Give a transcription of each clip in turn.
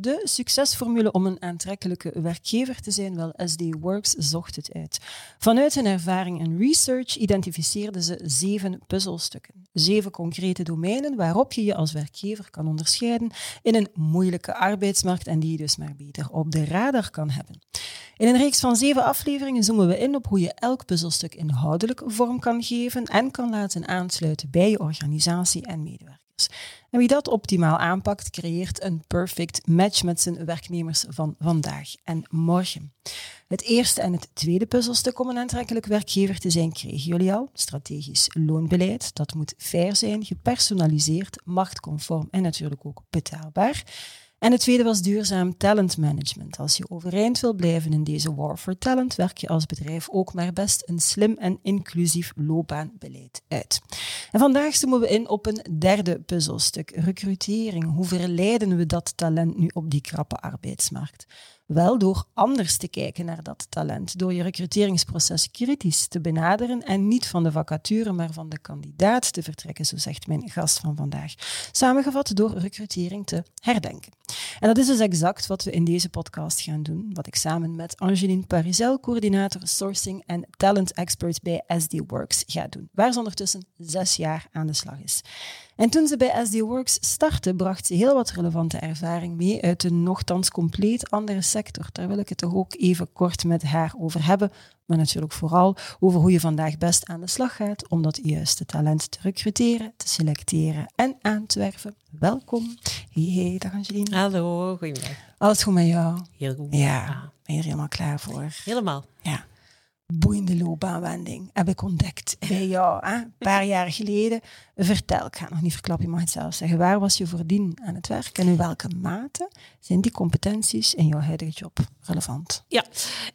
De succesformule om een aantrekkelijke werkgever te zijn, wel, SD Works zocht het uit. Vanuit hun ervaring en research identificeerden ze zeven puzzelstukken. Zeven concrete domeinen waarop je je als werkgever kan onderscheiden in een moeilijke arbeidsmarkt en die je dus maar beter op de radar kan hebben. In een reeks van zeven afleveringen zoomen we in op hoe je elk puzzelstuk inhoudelijk vorm kan geven en kan laten aansluiten bij je organisatie en medewerkers. En wie dat optimaal aanpakt, creëert een perfect match met zijn werknemers van vandaag en morgen. Het eerste en het tweede puzzelstuk om een aantrekkelijk werkgever te zijn, kregen jullie al. Strategisch loonbeleid. Dat moet fair zijn, gepersonaliseerd, machtconform en natuurlijk ook betaalbaar. En het tweede was duurzaam talentmanagement. Als je overeind wil blijven in deze war for talent, werk je als bedrijf ook maar best een slim en inclusief loopbaanbeleid uit. En vandaag zoomen we in op een derde puzzelstuk, recrutering. Hoe verleiden we dat talent nu op die krappe arbeidsmarkt? Wel door anders te kijken naar dat talent, door je recruteringsproces kritisch te benaderen en niet van de vacature, maar van de kandidaat te vertrekken, zo zegt mijn gast van vandaag. Samengevat door recrutering te herdenken. En dat is dus exact wat we in deze podcast gaan doen, wat ik samen met Angeline Parizel, coördinator sourcing en talent expert bij SD Works, ga doen, waar ze ondertussen zes jaar aan de slag is. En toen ze bij SD Works startte, bracht ze heel wat relevante ervaring mee uit een nogthans compleet andere sector. Daar wil ik het toch ook even kort met haar over hebben, maar natuurlijk vooral over hoe je vandaag best aan de slag gaat om dat juiste talent te recruteren, te selecteren en aan te werven. Welkom. Hey, hey, dag Angeline. Hallo, goedemiddag. Alles goed met jou? Heel goed. Ja, ben je er helemaal klaar voor? Helemaal. Ja boeiende loopbaanwending heb ik ontdekt bij jou, hè? een paar jaar geleden. Vertel, ik ga het nog niet verklappen, je mag het zelf zeggen. Waar was je voordien aan het werk en in welke mate zijn die competenties in jouw huidige job relevant? Ja,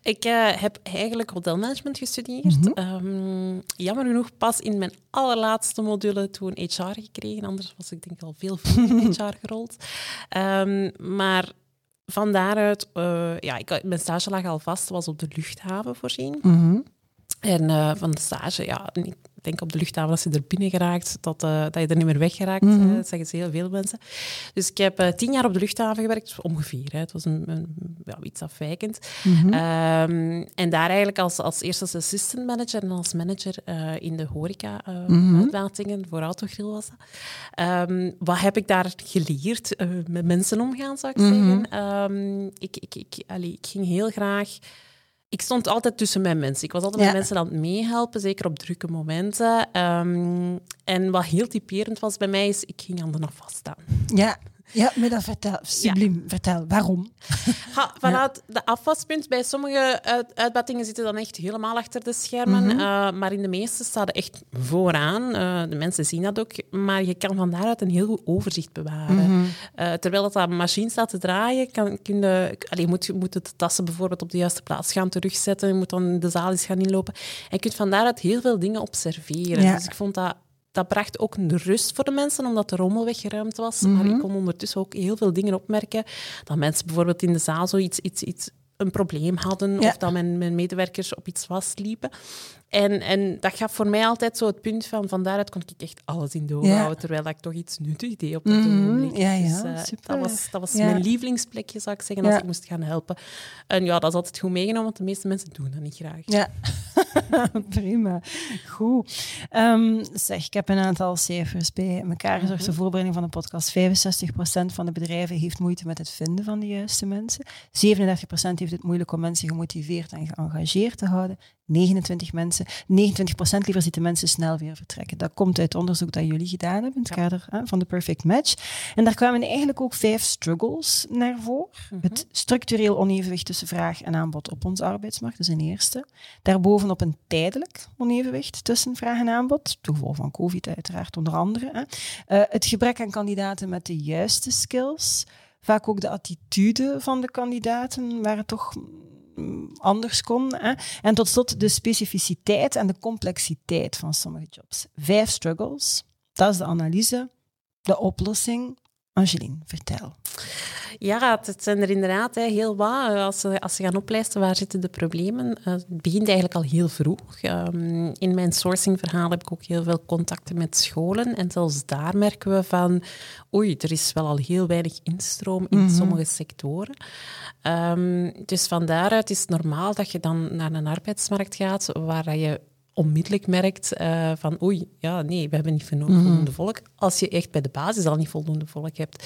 ik uh, heb eigenlijk hotelmanagement gestudeerd. Mm -hmm. um, jammer genoeg pas in mijn allerlaatste module toen HR gekregen, anders was ik denk al veel in HR gerold. Um, maar van daaruit, uh, ja, ik, mijn stage lag al vast, was op de luchthaven voorzien. Mm En uh, van de stage, ja, denk op de luchthaven als je er binnen geraakt, dat, uh, dat je er niet meer weg geraakt. Mm -hmm. dat zeggen ze heel veel mensen. Dus ik heb tien jaar op de luchthaven gewerkt, ongeveer. Hè. Het was een, een, ja, iets afwijkend. Mm -hmm. um, en daar eigenlijk als, als eerste als assistant manager en als manager in de horeca mm -hmm. uitlatingen, voor autogrill was dat. Um, wat heb ik daar geleerd? met mensen omgaan, zou ik zeggen. Um, ik, ik, ik, allee, ik ging heel graag ik stond altijd tussen mijn mensen. Ik was altijd Ja. met mensen aan het meehelpen, zeker op drukke momenten. Um, en wat heel typerend was bij mij, is ik ging aan de afwas staan. Ja, ja maar dat vertel, subliem. Vertel, waarom? Ha, vanuit de afwaspunt, bij sommige uit, uitbattingen zitten dan echt helemaal achter de schermen. Mhm. uh, maar in de meeste staat echt vooraan. Uh, de mensen zien dat ook. Maar je kan van daaruit een heel goed overzicht bewaren. Mhm. Uh, terwijl dat, dat machine staat te draaien, kan, kun je, allee, moet, je moet de tassen bijvoorbeeld op de juiste plaats gaan terugzetten. Je moet dan de zaal eens gaan inlopen. En je kunt van daaruit heel veel dingen observeren. Ja. Dus ik vond dat dat bracht ook een rust voor de mensen, omdat de rommel weggeruimd was. Mhm. Maar ik kon ondertussen ook heel veel dingen opmerken. Dat mensen bijvoorbeeld in de zaal zoiets iets, iets, een probleem hadden, Ja. of dat mijn, mijn medewerkers op iets vastliepen. En, en dat gaf voor mij altijd zo het punt van, van daaruit kon ik echt alles in doorhouden, Ja. terwijl ik toch iets nuttig deed op dat ogenblik. Ja, ja, Dus, eh, super. dat was, dat was Ja. mijn lievelingsplekje, zou ik zeggen, als ik moest gaan helpen. En ja, dat is altijd goed meegenomen, want de meeste mensen doen dat niet graag. Ja, prima. Goed. Um, zeg, ik heb een aantal cijfers bij elkaar gezorgd. Mhm. De voorbereiding van de podcast. 65% van de bedrijven heeft moeite met het vinden van de juiste mensen. 37% heeft het moeilijk om mensen gemotiveerd en geëngageerd te houden. 29 mensen, 29% liever ziet de mensen snel weer vertrekken. Dat komt uit onderzoek dat jullie gedaan hebben in het Ja. kader hè, van de Perfect Match. En daar kwamen eigenlijk ook vijf struggles naar voren. Mhm. Het structureel onevenwicht tussen vraag en aanbod op onze arbeidsmarkt, dat is een eerste. Daarbovenop een tijdelijk onevenwicht tussen vraag en aanbod, ten gevolge van COVID uiteraard onder andere. Hè. Uh, het gebrek aan kandidaten met de juiste skills. Vaak ook de attitude van de kandidaten waren toch anders kon. Hè. En tot slot de specificiteit en de complexiteit van sommige jobs. Vijf struggles, dat is de analyse. De oplossing, Angeline, vertel. Ja, het zijn er inderdaad heel wat. Als ze, als ze gaan oplijsten waar zitten de problemen, uh, het begint eigenlijk al heel vroeg. Um, in mijn sourcingverhaal heb ik ook heel veel contacten met scholen. En zelfs daar merken we van, oei, er is wel al heel weinig instroom in mm -hmm. sommige sectoren. Um, dus van daaruit is het normaal dat je dan naar een arbeidsmarkt gaat waar je onmiddellijk merkt uh, van oei, ja, nee, we hebben niet voldoende mm. volk. Als je echt bij de basis al niet voldoende volk hebt.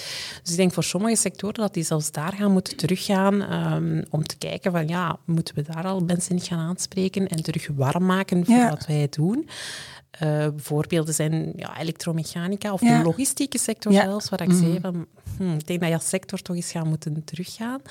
Dus ik denk voor sommige sectoren dat die zelfs daar gaan moeten teruggaan um, om te kijken van ja, moeten we daar al mensen niet gaan aanspreken en terug warm maken voor ja. wat wij doen. Uh, voorbeelden zijn ja, elektromechanica of ja. de logistieke sector ja. zelfs, waar ik mm. zei van, hm, ik denk dat je als sector toch eens gaat moeten teruggaan.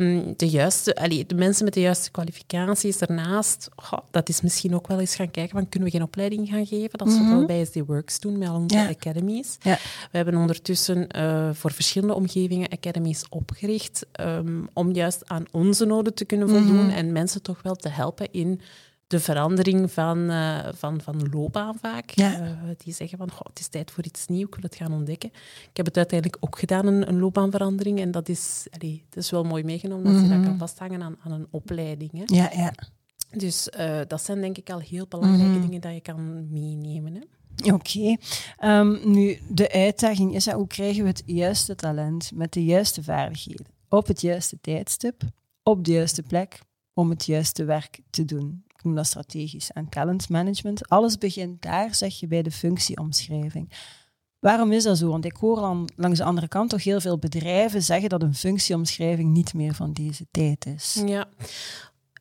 Um, de, juiste, allee, de mensen met de juiste kwalificaties ernaast, oh, dat is misschien ook wel eens gaan kijken van, kunnen we geen opleiding gaan geven? Dat is mm -hmm. wat we bij SD Works doen, met al onze academies. We hebben ondertussen uh, voor verschillende omgevingen academies opgericht um, om juist aan onze noden te kunnen voldoen mm -hmm. en mensen toch wel te helpen in de verandering van, uh, van, van loopbaan vaak. Ja. Uh, die zeggen van, het is tijd voor iets nieuws, ik wil het gaan ontdekken. Ik heb het uiteindelijk ook gedaan, een, een loopbaanverandering. En dat is, allee, het is wel mooi meegenomen dat mm -hmm. je dat kan vasthangen aan, aan een opleiding. Hè. Ja, ja. Dus uh, dat zijn denk ik al heel belangrijke mm -hmm. dingen dat je kan meenemen. Hè. Oké. Okay. Um, nu, de uitdaging is, hoe krijgen we het juiste talent met de juiste vaardigheden op het juiste tijdstip, op de juiste plek, om het juiste werk te doen? Noem dat strategisch. En talent management, alles begint daar, zeg je, bij de functieomschrijving. Waarom is dat zo? Want ik hoor dan langs de andere kant toch heel veel bedrijven zeggen dat een functieomschrijving niet meer van deze tijd is. Ja,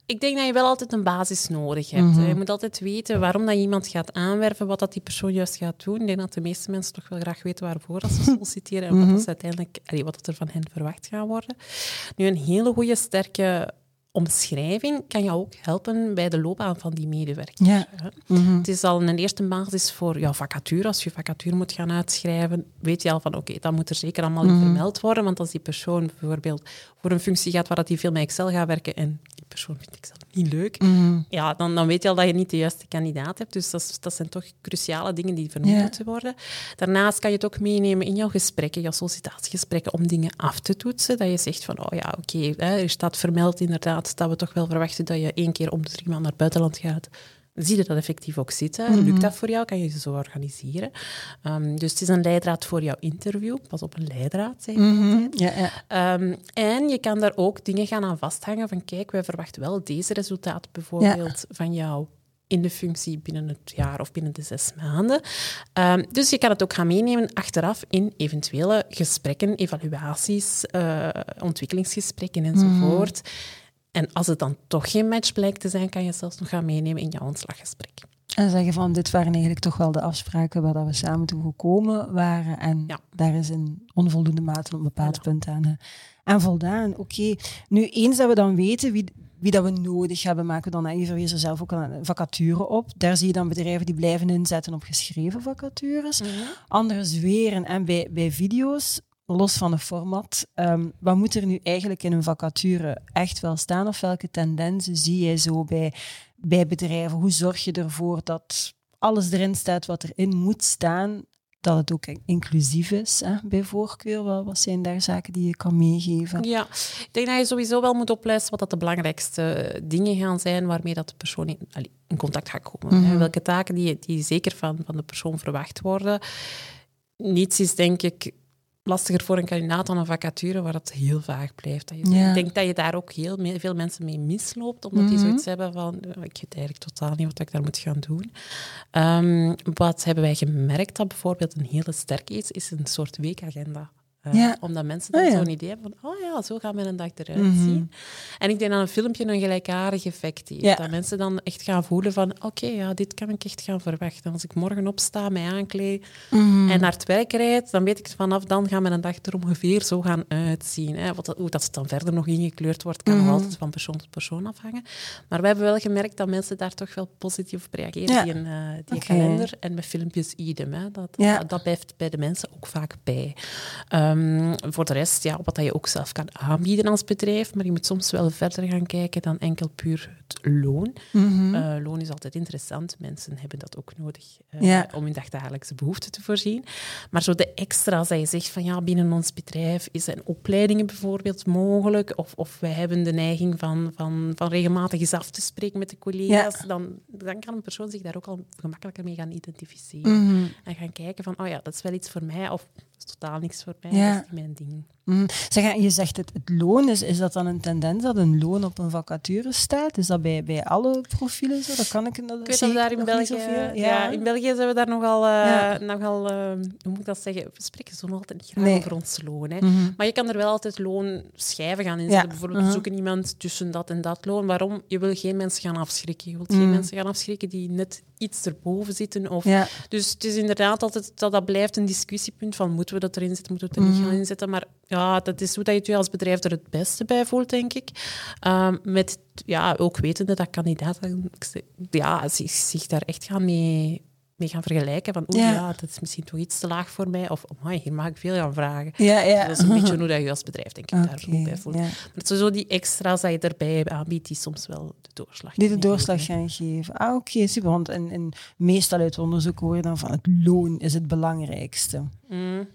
ik denk dat je wel altijd een basis nodig hebt. Mm -hmm. Je moet altijd weten waarom dat je iemand gaat aanwerven, wat dat die persoon juist gaat doen. Ik denk dat de meeste mensen toch wel graag weten waarvoor dat ze solliciteren en wat dat ze uiteindelijk, wat er van hen verwacht gaat worden. Nu, een hele goede, sterke omschrijving kan je ook helpen bij de loopbaan van die medewerker. Ja. Mm -hmm. Het is al een eerste basis voor jouw vacature. Als je vacature moet gaan uitschrijven, weet je al van oké, okay, dat moet er zeker allemaal mm -hmm. in vermeld worden. Want als die persoon bijvoorbeeld voor een functie gaat waar hij veel met Excel gaat werken en persoon vindt Excel niet leuk, mm -hmm. ja, dan, dan weet je al dat je niet de juiste kandidaat hebt. Dus dat, dat zijn toch cruciale dingen die vernoemd moeten worden. Daarnaast kan je het ook meenemen in jouw gesprekken, jouw sollicitatiegesprekken, om dingen af te toetsen. Dat je zegt van, oh ja, oké, okay, er staat vermeld inderdaad dat we toch wel verwachten dat je één keer om de drie maanden naar het buitenland gaat. Zie je dat effectief ook zitten? Mm -hmm. Lukt dat voor jou? Kan je je zo organiseren? Um, dus het is een leidraad voor jouw interview. Pas op een leidraad, zeg mm -hmm. ja, ja. Um, en je kan daar ook dingen gaan aan vasthangen van kijk, wij verwachten wel deze resultaten bijvoorbeeld ja. van jou in de functie binnen het jaar of binnen de zes maanden. Um, dus je kan het ook gaan meenemen achteraf in eventuele gesprekken, evaluaties, uh, ontwikkelingsgesprekken enzovoort. Mm -hmm. En als het dan toch geen match blijkt te zijn, kan je het zelfs nog gaan meenemen in jouw ontslaggesprek. En zeggen van, dit waren eigenlijk toch wel de afspraken waar dat we samen toe gekomen waren. En ja. daar is in onvoldoende mate op een bepaald ja. punt aan, aan voldaan. Oké, okay. nu eens dat we dan weten wie, wie dat we nodig hebben, maken we dan even er zelf ook een vacature op. Daar zie je dan bedrijven die blijven inzetten op geschreven vacatures. Mm -hmm. Andere zweren en bij, bij video's los van het format, um, wat moet er nu eigenlijk in een vacature echt wel staan? Of welke tendensen zie jij zo bij, bij bedrijven? Hoe zorg je ervoor dat alles erin staat wat erin moet staan? Dat het ook inclusief is, hè, bij voorkeur. Wat zijn daar zaken die je kan meegeven? Ja, ik denk dat je sowieso wel moet opleiden wat dat de belangrijkste dingen gaan zijn waarmee dat de persoon in, in contact gaat komen. Mm -hmm. Welke taken die, die zeker van, van de persoon verwacht worden. Niets is denk ik lastiger voor een kandidaat dan een vacature waar het heel vaag blijft. Dat je, ja. Ik denk dat je daar ook heel me veel mensen mee misloopt, omdat mm -hmm. die zoiets hebben van, ik weet eigenlijk totaal niet wat ik daar moet gaan doen. Um, wat hebben wij gemerkt dat bijvoorbeeld een hele sterke is, is een soort weekagenda. Uh, ja. Omdat mensen dan oh, ja. zo'n idee hebben van, oh ja, zo gaat mijn dag eruit mm -hmm. zien. En ik denk dat een filmpje een gelijkaardig effect heeft. Ja. Dat mensen dan echt gaan voelen van, oké, okay, ja, dit kan ik echt gaan verwachten. Als ik morgen opsta, mij aankleed mm -hmm. en naar het werk rijd, dan weet ik vanaf dan gaat mijn dag er ongeveer zo gaan uitzien. Hè. Wat, hoe dat dan verder nog ingekleurd wordt, kan mm -hmm. altijd van persoon tot persoon afhangen. Maar we hebben wel gemerkt dat mensen daar toch wel positief op reageren, die, uh, die okay. kalender. En met filmpjes idem. Hè. Dat, dat, dat blijft bij de mensen ook vaak bij. Um, Ehm, voor de rest, ja, wat dat je ook zelf kan aanbieden als bedrijf, maar je moet soms wel verder gaan kijken dan enkel puur het loon. Mhm. Eh, loon is altijd interessant. Mensen hebben dat ook nodig eh, Ja. om hun dagdagelijkse behoeften te voorzien. Maar zo de extra's dat je zegt van ja, binnen ons bedrijf is zijn opleidingen bijvoorbeeld mogelijk. Of, of wij hebben de neiging van, van, van regelmatig eens af te spreken met de collega's. Dan, dan kan een persoon zich daar ook al gemakkelijker mee gaan identificeren. Mhm. En gaan kijken van, oh ja, dat is wel iets voor mij. Of is totaal niks voor mij. Ja. Dat is niet mijn ding. Mhm. Zeg, je zegt het, het loon, is, is dat dan een tendens dat een loon op een vacature staat? Is dat bij, bij alle profielen zo? Dat kan ik, dat Ik weet dat daar in België... Ja. in België zijn we daar nogal... eh, Ja. nogal eh, hoe moet ik dat zeggen? We spreken zo nog altijd niet graag Nee. over ons loon. Hè. Mhm. Maar je kan er wel altijd loonschijven gaan inzetten. Ja. Bijvoorbeeld, Mhm. zoeken iemand tussen dat en dat loon. Waarom? Je wil geen mensen gaan afschrikken. Je wilt geen Mhm. mensen gaan afschrikken die net iets erboven zitten. Of... Dus het is inderdaad altijd... Dat, dat blijft een discussiepunt van moeten we dat erin zetten, moeten we het er niet gaan inzetten. Maar ja, dat is hoe dat je het je als bedrijf er het beste bij voelt, denk ik. Ehm, met ja, ook wetende dat kandidaten ja, zich, zich daar echt gaan mee, mee gaan vergelijken. Van oeh, Ja. ja. dat is misschien toch iets te laag voor mij. Of amai, hier mag ik veel gaan vragen. Ja, ja. Dat is een beetje hoe dat je als bedrijf denk ik, daar ook bij voelt. ja. Maar het is zo die extra's dat je erbij aanbiedt, die soms wel de doorslag Die de doorslag geven. gaan geven. Ah, oké, super. Want in, meestal uit onderzoek hoor je dan van het loon is het belangrijkste. Mm.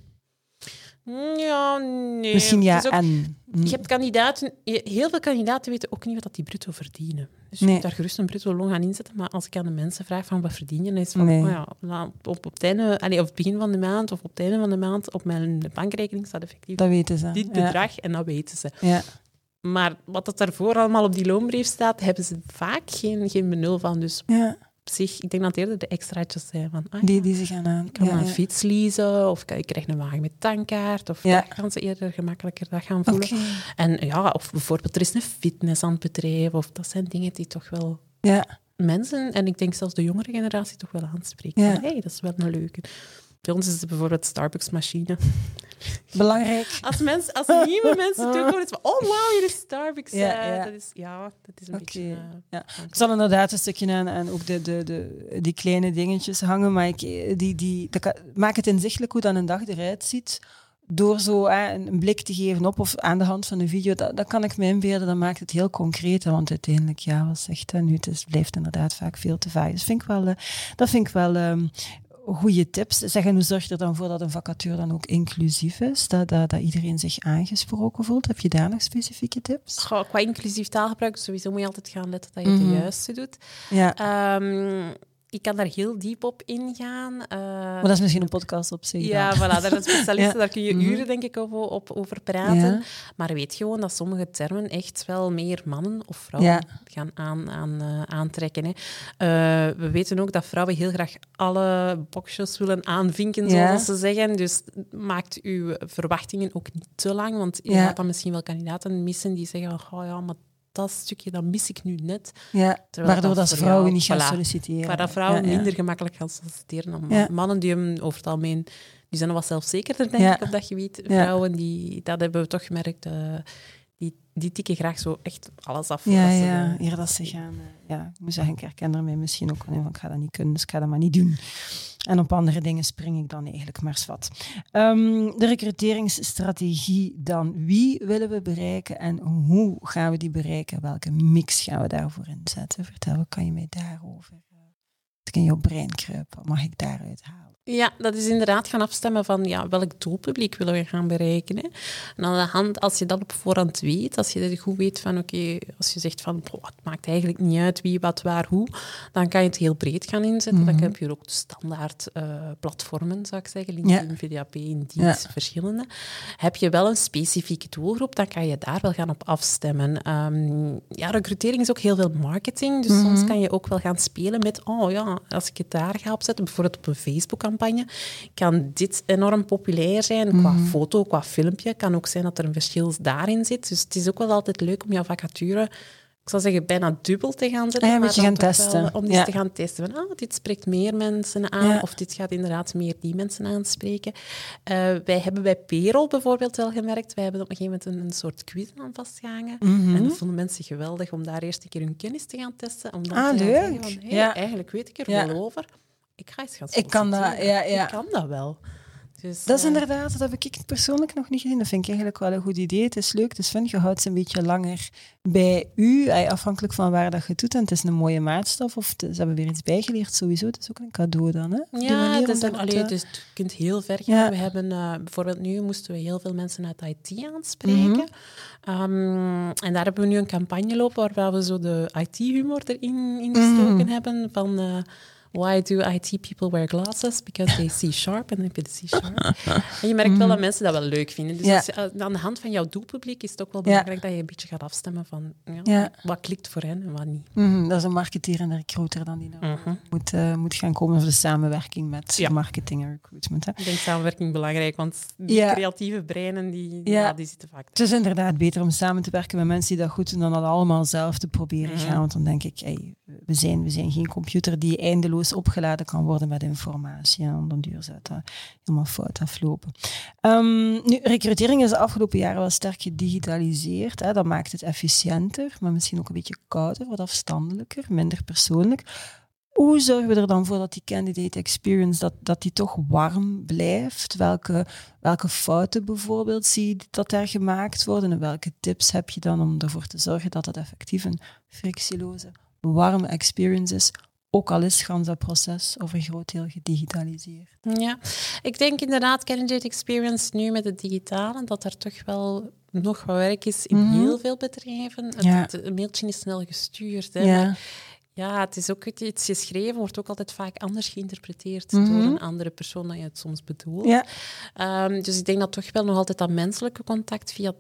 Ja, nee. Misschien ja ook- en. Je hebt kandidaten, heel veel kandidaten weten ook niet wat dat die bruto verdienen. Dus je Nee. moet daar gerust een bruto loon gaan inzetten. Maar als ik aan de mensen vraag van wat verdien je, dan is het van, Nee. oh ja, op, op, het einde, allee, op het begin van de maand of op het einde van de maand op mijn bankrekening staat effectief Dat weten ze. dit Ja. bedrag en dat weten ze. Ja. Maar wat dat daarvoor allemaal op die loonbrief staat, hebben ze vaak geen, geen benul van. Dus ja, zich, ik denk dat het eerder de extraatjes zijn van, ah, die, ja, die ze gaan aan. ik kan ja, een ja. fiets leasen of ik krijg een wagen met tankkaart. Of dat gaan ze eerder gemakkelijker dat gaan voelen. En ja, of bijvoorbeeld er is een fitness aan het bedrijf, of dat zijn dingen die toch wel Ja, mensen, en ik denk zelfs de jongere generatie, toch wel aanspreken. Ja. Van, hey, dat is wel een leuke. Bij ons is het bijvoorbeeld Starbucks-machine. belangrijk. Als, mensen, als nieuwe mensen toekomen, is van, oh wow, is Starbucks. Ja, Eh, ja. Dat is, ja, dat is een beetje... eh, ja. Ik zal inderdaad een stukje aan, aan ook de, de, de, die kleine dingetjes hangen, maar ik, die, die, dat kan- maak het inzichtelijk hoe dan een dag eruit ziet. Door zo hè, een blik te geven op of aan de hand van een video, dat, dat kan ik me inbeelden, dan maakt het heel concreet. Want uiteindelijk, ja, wat zegt dat nu? Het is, blijft inderdaad vaak veel te vaag. Dus vind ik wel, eh, dat vind ik wel ehm goede tips. Zeg, en hoe zorg je er dan voor dat een vacature dan ook inclusief is? Dat, dat, dat iedereen zich aangesproken voelt? Heb je daar nog specifieke tips? Goh, qua inclusief taalgebruik, sowieso moet je altijd gaan letten dat je het Mhm. de juiste doet. Ja, Ehm, ik kan daar heel diep op ingaan. Eh, maar dat is misschien een podcast op zich. Ja, dan. voilà, daar zijn specialisten, Ja. daar kun je Mhm. uren denk ik over, op, over praten. Ja. Maar weet gewoon dat sommige termen echt wel meer mannen of vrouwen Ja. gaan aan, aan, eh, aantrekken. Hè. Eh, we weten ook dat vrouwen heel graag alle boxjes willen aanvinken, zoals ze zeggen. Dus maakt uw verwachtingen ook niet te lang, want je gaat dan misschien wel kandidaten missen die zeggen, oh ja, maar dat stukje dat mis ik nu net. Ja, waardoor dat vrouwen jou- niet gaan voilà. solliciteren. Waar dat vrouwen Ja, ja. minder gemakkelijk gaan solliciteren dan mannen. Mannen die hebben over het algemeen, die zijn nog wat zelfzekerder, denk ik, op dat gebied. Vrouwen, die, dat hebben we toch gemerkt, eh, die, die tikken graag zo echt alles af. Ja, ze ja, de- eer dat ze gaan. eh, Ja, ik moet zeggen, ik herken er mij misschien ook van ik ga dat niet kunnen, dus ik ga dat maar niet doen. En op andere dingen spring ik dan eigenlijk maar wat. Ehm, de recruteringsstrategie dan. Wie willen we bereiken en hoe gaan we die bereiken? Welke mix gaan we daarvoor inzetten? Vertel, wat kan je mij daarover? eh, Wat in jouw brein kruipen? Mag ik daaruit halen? Ja, dat is inderdaad gaan afstemmen van ja, welk doelpubliek willen we gaan bereiken. Hè? En aan de hand, als je dat op voorhand weet, als je dat goed weet van oké, als je zegt van boh, het maakt eigenlijk niet uit wie, wat, waar, hoe, dan kan je het heel breed gaan inzetten. Dan Mhm. heb je ook de standaard eh, platformen, zou ik zeggen, LinkedIn, VDAP, Indeed, Ja. verschillende. Heb je wel een specifieke doelgroep, dan kan je daar wel gaan op afstemmen. Ehm, ja, recrutering is ook heel veel marketing, dus Mhm. soms kan je ook wel gaan spelen met, oh ja, als ik het daar ga opzetten, bijvoorbeeld op een Facebook-campagne, kan dit enorm populair zijn qua Mhm. foto, qua filmpje. kan ook zijn dat er een verschil daarin zit. Dus het is ook wel altijd leuk om jouw vacature, ik zou zeggen, bijna dubbel te gaan zetten. Ah ja, een beetje gaan wel testen. om Ja. te gaan testen. Van, ah, dit spreekt meer mensen aan, Ja. of dit gaat inderdaad meer die mensen aanspreken. Eh, wij hebben bij Perol bijvoorbeeld wel gemerkt, wij hebben op een gegeven moment een, een soort quiz aan vastgehangen. Mhm. En dat vonden mensen geweldig om daar eerst een keer hun kennis te gaan testen. Om dan Ah, te gaan leuk. zeggen van, hey, eigenlijk weet ik er wel over. Ik ga eens gaan Ik kan dat, ja, ja. Ik kan dat wel. Dus, Dat is eh, inderdaad, dat heb ik persoonlijk nog niet gezien. Dat vind ik eigenlijk wel een goed idee. Het is leuk, het is fun. Je houdt ze een beetje langer bij u, eh, afhankelijk van waar dat je het doet. En het is een mooie maatstaf, of het- ze hebben weer iets bijgeleerd sowieso. Het is ook een cadeau dan, hè? Ja, manier het is dat, allee, eh, dus je kunt heel ver gaan. Ja. We hebben eh, bijvoorbeeld nu moesten we heel veel mensen uit IT aanspreken. Mhm. Ehm, en daar hebben we nu een campagne lopen waarbij we zo de IT-humor erin ingestoken Mhm. hebben. Van eh, why do IT people wear glasses? Because they see sharp. En dan heb je de C-sharp. en je merkt wel dat mensen dat wel leuk vinden. Dus. Ja. eh, aan de hand van jouw doelpubliek is het ook wel belangrijk dat je een beetje gaat afstemmen van ja, wat klikt voor hen en wat niet. mhm, dat is een marketeer en een recruiter dan die nou Mhm. moet, eh, moet gaan komen. Of de samenwerking met marketing en recruitment. Hè. Ik denk samenwerking belangrijk, want die creatieve breinen die, Ja. die zitten vaak Het is inderdaad beter om samen te werken met mensen die dat goed doen dan dat allemaal zelf te proberen Mhm. gaan. Want dan denk ik, hey, we, zijn, we zijn geen computer die eindeloos opgeladen kan worden met informatie. En dan duur dat helemaal fout aflopen. Ehm, nu, recrutering is de afgelopen jaren wel sterk gedigitaliseerd. Hè. Dat maakt het efficiënter, maar misschien ook een beetje kouder, wat afstandelijker, minder persoonlijk. Hoe zorgen we er dan voor dat die candidate experience dat, dat die toch warm blijft? Welke, welke fouten bijvoorbeeld zie je dat daar gemaakt worden? En welke tips heb je dan om ervoor te zorgen dat het effectief een frictieloze, warme experience is? Ook al is gans dat proces over een groot deel gedigitaliseerd. Ja, ik denk inderdaad, candidate experience nu met het digitale, dat er toch wel nog wat werk is in Mhm. heel veel bedrijven. Ja. het- mailtje is snel gestuurd. Hè, maar ja, het is ook iets geschreven, wordt ook altijd vaak anders geïnterpreteerd Mhm. door een andere persoon dan je het soms bedoelt. Ja. Ehm, dus ik denk dat toch wel nog altijd dat menselijke contact via,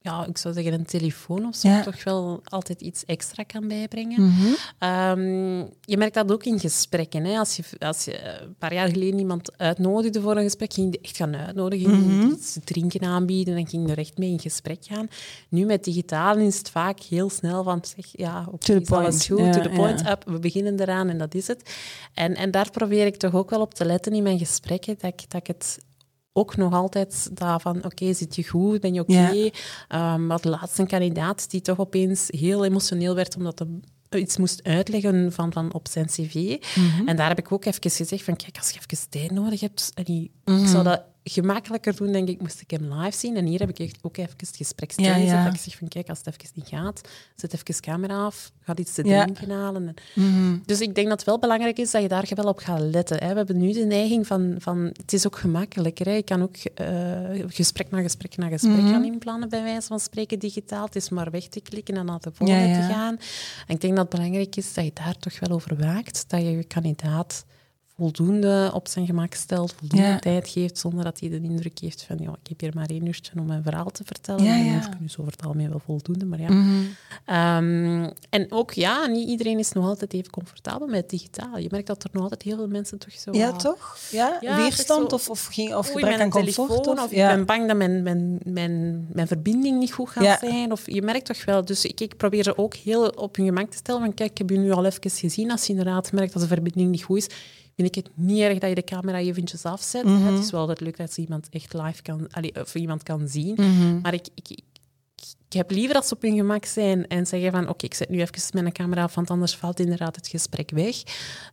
ja, ik zou zeggen een telefoon of zo, Ja. toch wel altijd iets extra kan bijbrengen. Mhm. Ehm, je merkt dat ook in gesprekken. Hè. Als, je, als je eh, een paar jaar geleden iemand uitnodigde voor een gesprek, ging je die echt gaan uitnodigen, Mhm. iets drinken aanbieden en ging je er echt mee in gesprek gaan. Nu met digitaal is het vaak heel snel van, zeg, ja, oké, the is alles goed, Ja, to the point, ja. up, we beginnen eraan en dat is het. En, en daar probeer ik toch ook wel op te letten in mijn gesprekken, dat ik, dat ik het ook nog altijd daarvan, oké, zit je goed, ben je oké? Ja. Ehm, maar de laatste kandidaat die toch opeens heel emotioneel werd omdat hij iets moest uitleggen van, van op zijn cv. Mhm. En daar heb ik ook even gezegd van, kijk, als je even tijd nodig hebt, en die- ik zou dat gemakkelijker doen, denk ik, moest ik hem live zien. En hier heb ik echt ook even het gesprek Ja, ja. Dat ik zeg van, kijk, als het even niet gaat, zet even camera af, ga iets te Ja. drinken halen. En- Mhm. dus ik denk dat het wel belangrijk is dat je daar wel op gaat letten. Hè. We hebben nu de neiging van, van het is ook gemakkelijker. Hè. Je kan ook eh, gesprek na gesprek na gesprek Mhm. gaan inplannen, bij wijze van spreken, digitaal. Het is maar weg te klikken en naar de volgende te gaan. En ik denk dat het belangrijk is dat je daar toch wel over waakt, dat je je kandidaat voldoende op zijn gemak stelt, voldoende Ja. tijd geeft, zonder dat hij de indruk heeft van, ja, ik heb hier maar één uurtje om mijn verhaal te vertellen. Ja, ja. een uurtje is over het algemeen wel voldoende, maar ja. Mhm. Ehm, en ook, ja, niet iedereen is nog altijd even comfortabel met digitaal. Je merkt dat er nog altijd heel veel mensen toch zo... Ja, toch? Ja? Weerstand zo- of, of, geen, of gebrek aan comfort? telefoon, of, ik ben bang dat mijn, mijn, mijn, mijn verbinding niet goed gaat zijn. Of, je merkt toch wel... Dus ik, ik probeer ze ook heel op hun gemak te stellen van kijk, ik heb je nu al even gezien. Als je inderdaad merkt dat de verbinding niet goed is, vind ik het niet erg dat je de camera eventjes afzet. Mhm. Het is wel altijd leuk dat ze iemand echt live kan... allee, of iemand kan zien. Mhm. Maar ik, ik, ik, ik heb liever dat ze op hun gemak zijn en zeggen van oké, ik zet nu even mijn camera af, want anders valt inderdaad het gesprek weg,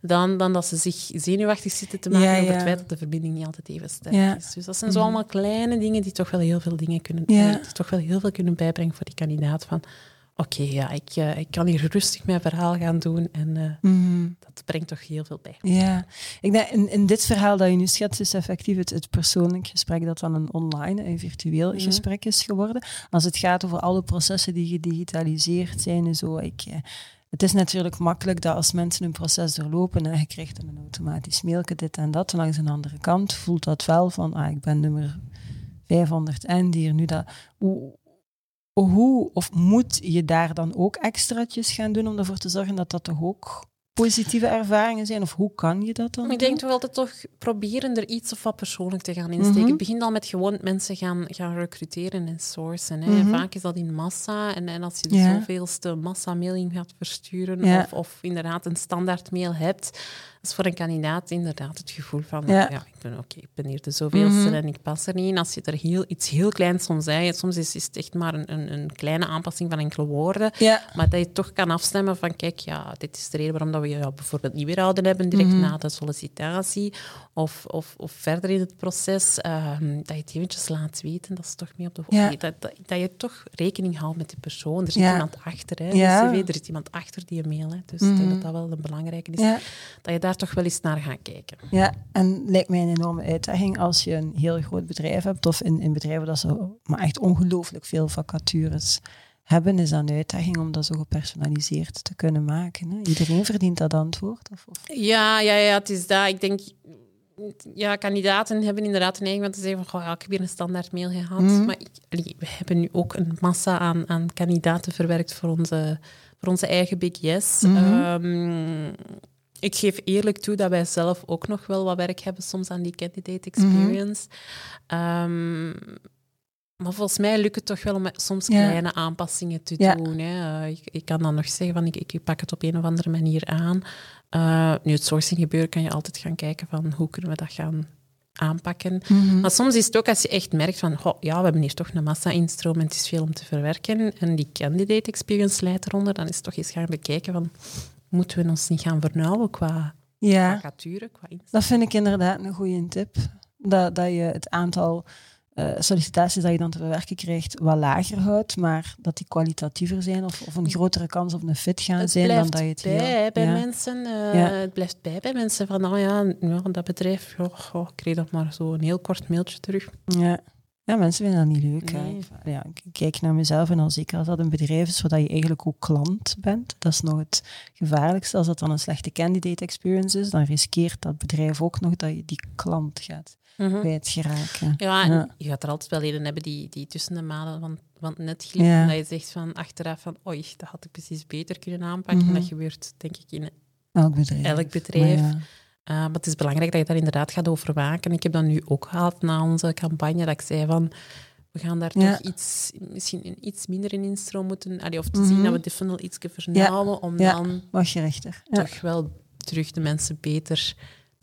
dan, dan dat ze zich zenuwachtig zitten te maken Ja, over het feit dat de verbinding niet altijd even sterk Ja. is. Dus dat zijn zo allemaal kleine dingen die toch wel heel veel dingen kunnen, eh, toch wel heel veel kunnen bijbrengen voor die kandidaat van oké, ja, ik, eh, ik kan hier rustig mijn verhaal gaan doen en eh, Mhm. dat brengt toch heel veel bij. Ja, ik denk in, in dit verhaal dat je nu schetst, is effectief het, het persoonlijk gesprek dat dan een online, een virtueel Mhm. gesprek is geworden. Als het gaat over alle processen die gedigitaliseerd zijn en zo. Ik, eh, het is natuurlijk makkelijk dat als mensen een proces doorlopen en je krijgt een automatisch mailje, dit en dat. En langs een andere kant voelt dat wel van, ah, ik ben nummer 500 en die er nu dat... Hoe, hoe of moet je daar dan ook extraatjes gaan doen om ervoor te zorgen dat dat toch ook positieve ervaringen zijn? Of hoe kan je dat dan? Ik denk toch altijd toch proberen er iets of wat persoonlijk te gaan insteken. Mhm. Het begint al met gewoon mensen gaan, gaan recruteren en sourcen. Hè. Mhm. Vaak is dat in massa. En, en als je de Ja. zoveelste massa-mailing gaat versturen, Ja. of, of inderdaad een standaard mail hebt, is voor een kandidaat inderdaad het gevoel van, ja, ik ben oké, ik ben hier de zoveelste mhm. en ik pas er niet in. Als je er heel, iets heel kleins soms zei, soms is, het echt maar een, een, een, kleine aanpassing van enkele woorden, maar dat je toch kan afstemmen van, kijk, ja, dit is de reden waarom dat we je bijvoorbeeld niet weer houden hebben direct mhm. na de sollicitatie, of, of, of verder in het proces, ehm, dat je het eventjes laat weten, dat is toch meer op de ja. dat, dat, dat, je toch rekening houdt met die persoon. Er zit iemand achter, hè, ja. CV, er zit iemand achter die je mail, hè, dus ik denk mhm. dat dat wel een belangrijke is, dat je daar toch wel eens naar gaat kijken. Ja, en lijkt mij een enorme uitdaging als je een heel groot bedrijf hebt of in, in bedrijven dat ze maar echt ongelooflijk veel vacatures hebben, is dat een uitdaging om dat zo gepersonaliseerd te kunnen maken. Hè? Iedereen verdient dat antwoord? Of, of? Ja, ja, ja, het is dat. Ik denk, ja, kandidaten hebben inderdaad een neiging om te zeggen van, goh, ja, ik heb hier een standaard mail gehad. Mhm. Maar ik, we hebben nu ook een massa aan, aan kandidaten verwerkt voor onze, voor onze eigen BGS. Mm ehm, ik geef eerlijk toe dat wij zelf ook nog wel wat werk hebben soms aan die candidate mhm. experience. Ehm, maar volgens mij lukt het toch wel om soms kleine aanpassingen te doen. Hè. Uh, ik, ik, kan dan nog zeggen van ik, ik, pak het op een of andere manier aan. Uh, nu, het sourcing gebeuren kan je altijd gaan kijken van hoe kunnen we dat gaan aanpakken. Mhm. Maar soms is het ook als je echt merkt van ja, we hebben hier toch een massa-instroom en het is veel om te verwerken en die candidate experience leidt eronder, dan is het toch eens gaan bekijken van moeten we ons niet gaan vernauwen qua ja. vacature, qua Dat vind ik inderdaad een goede tip. Dat, dat je het aantal uh, sollicitaties dat je dan te verwerken krijgt wat lager houdt, maar dat die kwalitatiever zijn of, of een grotere kans op een fit gaan zijn dan dat je het bij, heel... bij mensen. Uh, Het blijft bij bij mensen van, oh ja, dat bedrijf, oh, oh, ik kreeg dat maar zo een heel kort mailtje terug. Ja. Ja, mensen vinden dat niet leuk. Nee. Ja, ik kijk naar mezelf en al zeker als dat een bedrijf is waar je eigenlijk ook klant bent, dat is nog het gevaarlijkste. Als dat dan een slechte candidate experience is, dan riskeert dat bedrijf ook nog dat je die klant gaat mm het geraken. Ja, en je gaat er altijd wel leden hebben die, die tussen de maanden van, van net glippen, dat je zegt van achteraf van oei, dat had ik precies beter kunnen aanpakken. Mhm. Dat gebeurt denk ik in elk bedrijf. Elk bedrijf. Uh, maar het is belangrijk dat je daar inderdaad gaat over waken. Ik heb dat nu ook gehad na onze campagne, dat ik zei van we gaan daar toch iets, misschien iets minder in instroom moeten, allee, of te zien mhm. dat we de funnel iets vernauwen, om dan toch wel terug de mensen beter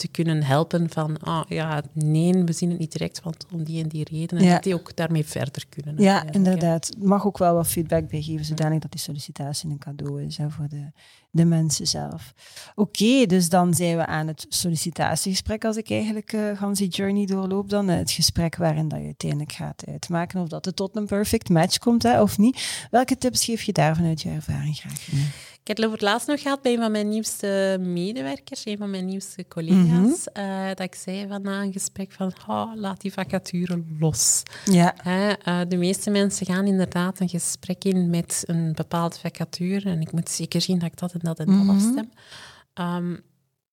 te kunnen helpen van, ah ja, nee, we zien het niet direct, want om die en die redenen, dat die ook daarmee verder kunnen. Ja, inderdaad. Ja. mag ook wel wat feedback bij geven, zodanig dat die sollicitatie een cadeau is hè, voor de, de mensen zelf. Oké, dus dan zijn we aan het sollicitatiegesprek, als ik eigenlijk uh, gans die journey doorloop, dan uh, het gesprek waarin dat je uiteindelijk gaat uitmaken of dat het tot een perfect match komt hè, of niet. Welke tips geef je daar vanuit je ervaring graag? Ik heb het over het laatst nog gehad bij een van mijn nieuwste medewerkers, een van mijn nieuwste collega's, mhm. eh, dat ik zei van na een gesprek van oh, laat die vacature los. Ja. Uh, de meeste mensen gaan inderdaad een gesprek in met een bepaalde vacature en ik moet zeker zien dat ik dat en dat en dat mm afstem. Um,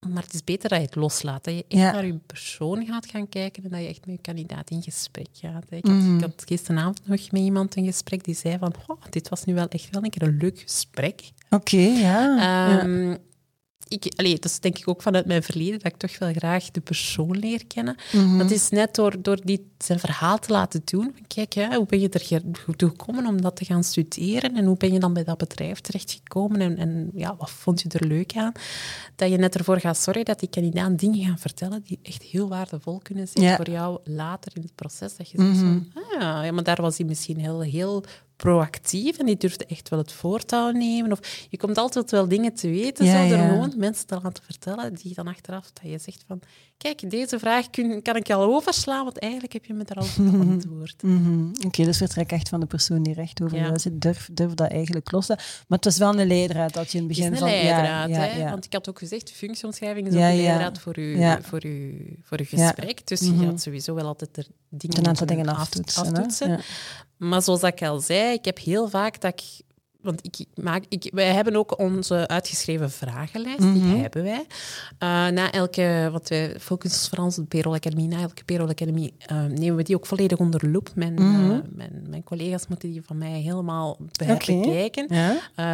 maar het is beter dat je het loslaat. Dat je echt naar je persoon gaat gaan kijken en dat je echt met je kandidaat in gesprek gaat. Ik, had, mm had gisteravond nog met iemand een gesprek die zei van oh, dit was nu wel echt wel een keer een leuk gesprek. Oké, ja. Um, ik, allee, dat is denk ik ook vanuit mijn verleden, dat ik toch wel graag de persoon leer kennen. Mhm. Dat is net door, door die, zijn verhaal te laten doen. Kijk, hè, hoe ben je er toe gekomen om dat te gaan studeren? En hoe ben je dan bij dat bedrijf terechtgekomen? En, en ja, wat vond je er leuk aan? Dat je net ervoor gaat zorgen dat die kandidaat dingen gaan vertellen die echt heel waardevol kunnen zijn voor jou later in het proces. Dat je zegt mhm. van, ah, ja, maar daar was hij misschien heel, heel proactief en die durfde echt wel het voortouw nemen. Of je komt altijd wel dingen te weten, ja, zo, gewoon mensen te laten vertellen, die dan achteraf dat je zegt van, kijk, deze vraag kun, kan ik je al overslaan, want eigenlijk heb je me daar al beantwoord. Mm Oké, okay, dus vertrek echt van de persoon die recht over jou zit. Durf, durf dat eigenlijk los Maar het is wel een leidraad dat je in het begin van... Het is een leidraad, hè? want ik had ook gezegd, functieomschrijving is ook een leidraad voor je, voor, u, voor gesprek. Dus je mhm. gaat sowieso wel altijd er dingen, een aantal dingen aftoetsen. aftoetsen. Maar zoals ik al zei, ik heb heel vaak dat ik want ik maak, ik, wij hebben ook onze uitgeschreven vragenlijst, die mhm. hebben wij. Uh, na elke, wat wij vooral op de Payroll Academy, na elke Payroll Academy uh, nemen we die ook volledig onder loep. Mijn, mm mijn, mijn, collega's moeten die van mij helemaal bekijken.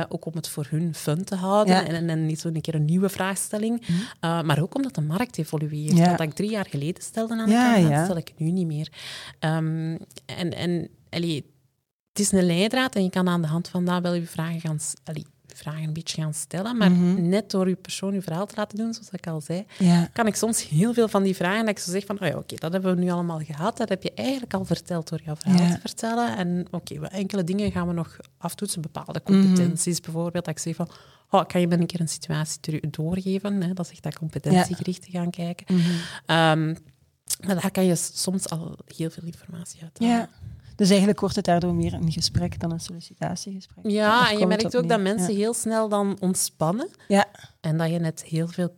ook om het voor hun fun te houden en, en, niet zo een keer een nieuwe vraagstelling. Mhm. maar ook omdat de markt evolueert. Wat ik drie jaar geleden stelde aan de kant, stel ik nu niet meer. Um, en en allee, het is een leidraad en je kan aan de hand van dat wel je vragen gaan... Allee, vragen een beetje gaan stellen. Maar Mhm. net door je persoon je verhaal te laten doen, zoals ik al zei, Ja. kan ik soms heel veel van die vragen dat ik zo zeg van, oh ja, oké, dat hebben we nu allemaal gehad. Dat heb je eigenlijk al verteld door jouw verhaal Ja. te vertellen. En oké, wat enkele dingen gaan we nog aftoetsen. Bepaalde Mhm. competenties bijvoorbeeld. Dat ik zeg van, oh, kan je me een keer een situatie doorgeven? Hè? Dat is echt dat competentiegericht te gaan kijken. Mhm. Ehm, maar daar kan je soms al heel veel informatie uit halen. ja. Dus eigenlijk wordt het daardoor meer een gesprek dan een sollicitatiegesprek. Ja, en je merkt ook dat mensen heel snel dan ontspannen. Ja. En dat je net heel veel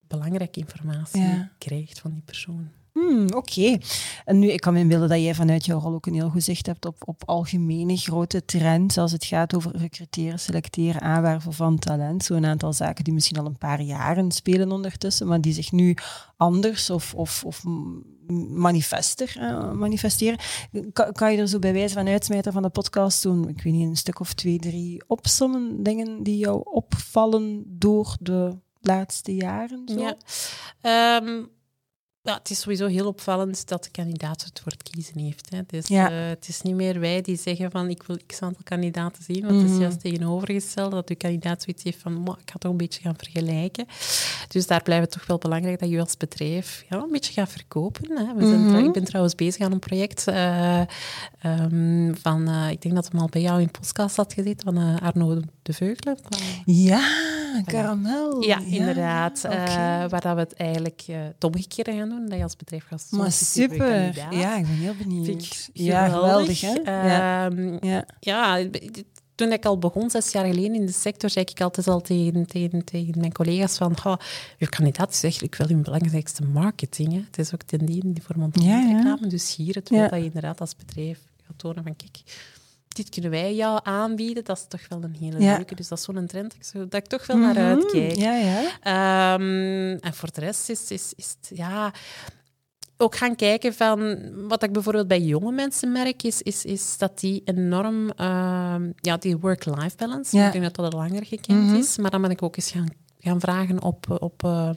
belangrijke informatie krijgt van die persoon. Hmm, Oké. En nu, ik kan me inbeelden dat jij vanuit jouw rol ook een heel goed zicht hebt op, op algemene grote trends als het gaat over recruteren, selecteren, aanwerven van talent. Zo'n aantal zaken die misschien al een paar jaren spelen ondertussen, maar die zich nu anders of, of, of manifester, eh, manifesteren. Kan, kan je er zo bij wijze van uitsmijter van de podcast doen, ik weet niet, een stuk of twee, drie opsommen dingen die jou opvallen door de laatste jaren? Zo? Ja. Ehm, ja, het is sowieso heel opvallend dat de kandidaat het woord kiezen heeft. Hè. Dus, Ja. eh, het is niet meer wij die zeggen van ik wil x aantal kandidaten zien, want het Mhm. is juist tegenovergesteld dat de kandidaat zoiets heeft van "Mwah, ik ga toch een beetje gaan vergelijken. Dus daar blijft het toch wel belangrijk dat je als bedrijf ja, een beetje gaat verkopen. Hè. We zijn Mhm. ik ben trouwens bezig aan een project eh, ehm, van, eh, ik denk dat hem al bij jou in de podcast had gezeten, van Arno de Veugelen. Ja, karamel. Ja, inderdaad. waar dat we het eigenlijk het omgekeerde gaan doen. Dat je als bedrijf gaat maar super. Ja, ik ben heel benieuwd. Vind ik ja, geweldig, hè? ja. Ehm, ja. ja, toen ik al begon, zes jaar geleden in de sector, zei ik altijd al tegen, tegen, tegen mijn collega's van "Ha, je kandidaat is eigenlijk wel hun belangrijkste marketing. Hè. Het is ook ten diende voor Ja, ja. reclame. Dus hier het Ja. dat je inderdaad als bedrijf gaat tonen van kijk, dit kunnen wij jou aanbieden. Dat is toch wel een hele Ja. leuke. Dus dat is zo'n trend dat ik, zo, dat ik toch wel naar uitkijk. Mhm. Ja, ja. Ehm, en voor de rest is, is, is het, ja, ook gaan kijken van wat ik bijvoorbeeld bij jonge mensen merk, is, is, is dat die enorm, ehm, ja, die work-life balance, Ja. ik denk dat dat al langer gekend Mhm. is, maar dan ben ik ook eens gaan, gaan vragen op, op, eh,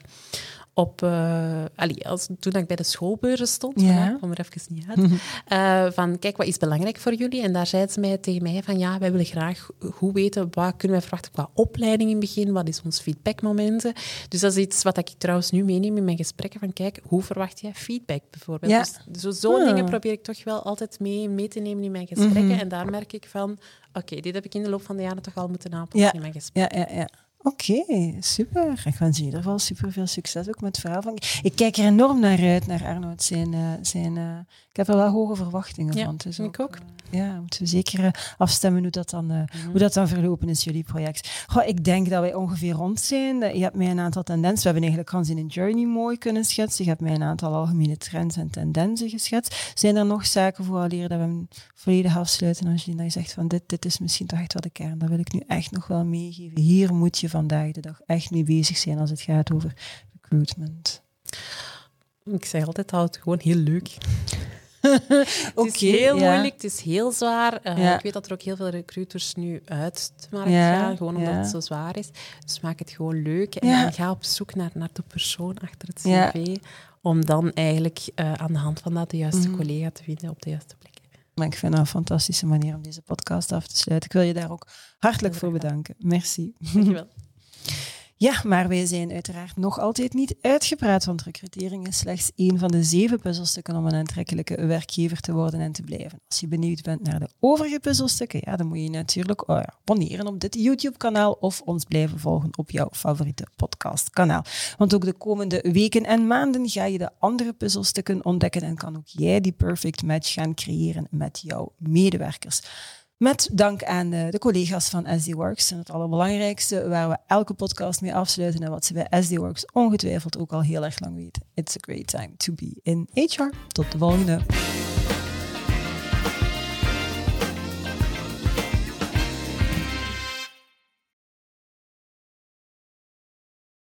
op eh, allee, als, toen ik bij de schoolbeurzen stond, Ja. kom er even niet uit, eh, van kijk, wat is belangrijk voor jullie? En daar zeiden ze mij tegen mij van ja, wij willen graag goed weten wat kunnen wij verwachten qua opleiding in het begin, wat is ons feedbackmomenten. Dus dat is iets wat ik trouwens nu meeneem in mijn gesprekken van kijk, hoe verwacht jij feedback bijvoorbeeld? Ja. Dus zo, zo'n Ah. dingen probeer ik toch wel altijd mee, mee te nemen in mijn gesprekken. Mhm. En daar merk ik van, oké, dit heb ik in de loop van de jaren toch al moeten aanpassen Ja. in mijn gesprek. Ja, ja, ja. Oké, super. Ik wens in ieder geval super veel succes ook met het verhaal. Van... Ik kijk er enorm naar uit, naar Arnoud. Zijn, eh, zijn, eh, Ik heb er wel hoge verwachtingen Ja, van. Dus ik ook. eh, ja, moeten we zeker afstemmen hoe dat, dan, eh, hoe dat dan verlopen is, jullie project. Goh, ik denk dat wij ongeveer rond zijn. Je hebt mij een aantal tendensen. We hebben eigenlijk Hans in een journey mooi kunnen schetsen. Je hebt mij een aantal algemene trends en tendensen geschetst. Zijn er nog zaken voor dat we hem volledig afsluiten? Als je zegt van dit, dit is misschien toch echt wel de kern. Dat wil ik nu echt nog wel meegeven. Hier moet je vandaag de dag echt mee bezig zijn als het gaat over recruitment. Ik zeg altijd dat het gewoon heel leuk Het is heel ja. moeilijk, het is heel zwaar. Eh, Ja. Ik weet dat er ook heel veel recruiters nu uit de markt Ja, gaan, gewoon omdat het zo zwaar is. Dus maak het gewoon leuk en ga op zoek naar, naar de persoon achter het cv, om dan eigenlijk eh, aan de hand van dat de juiste Mhm. collega te vinden op de juiste plek. Maar ik vind dat een fantastische manier om deze podcast af te sluiten. Ik wil je daar ook hartelijk voor bedanken. Merci. Dankjewel. Ja, maar wij zijn uiteraard nog altijd niet uitgepraat, want recrutering is slechts één van de zeven puzzelstukken om een aantrekkelijke werkgever te worden en te blijven. Als je benieuwd bent naar de overige puzzelstukken, ja, dan moet je natuurlijk oh abonneren op dit YouTube-kanaal of ons blijven volgen op jouw favoriete podcastkanaal. Want ook de komende weken en maanden ga je de andere puzzelstukken ontdekken en kan ook jij die perfect match gaan creëren met jouw medewerkers. Met dank aan eh, de collega's van SD Works. En het allerbelangrijkste, waar we elke podcast mee afsluiten en wat ze bij SD Works ongetwijfeld ook al heel erg lang weten. It's a great time to be in HR. Tot de volgende.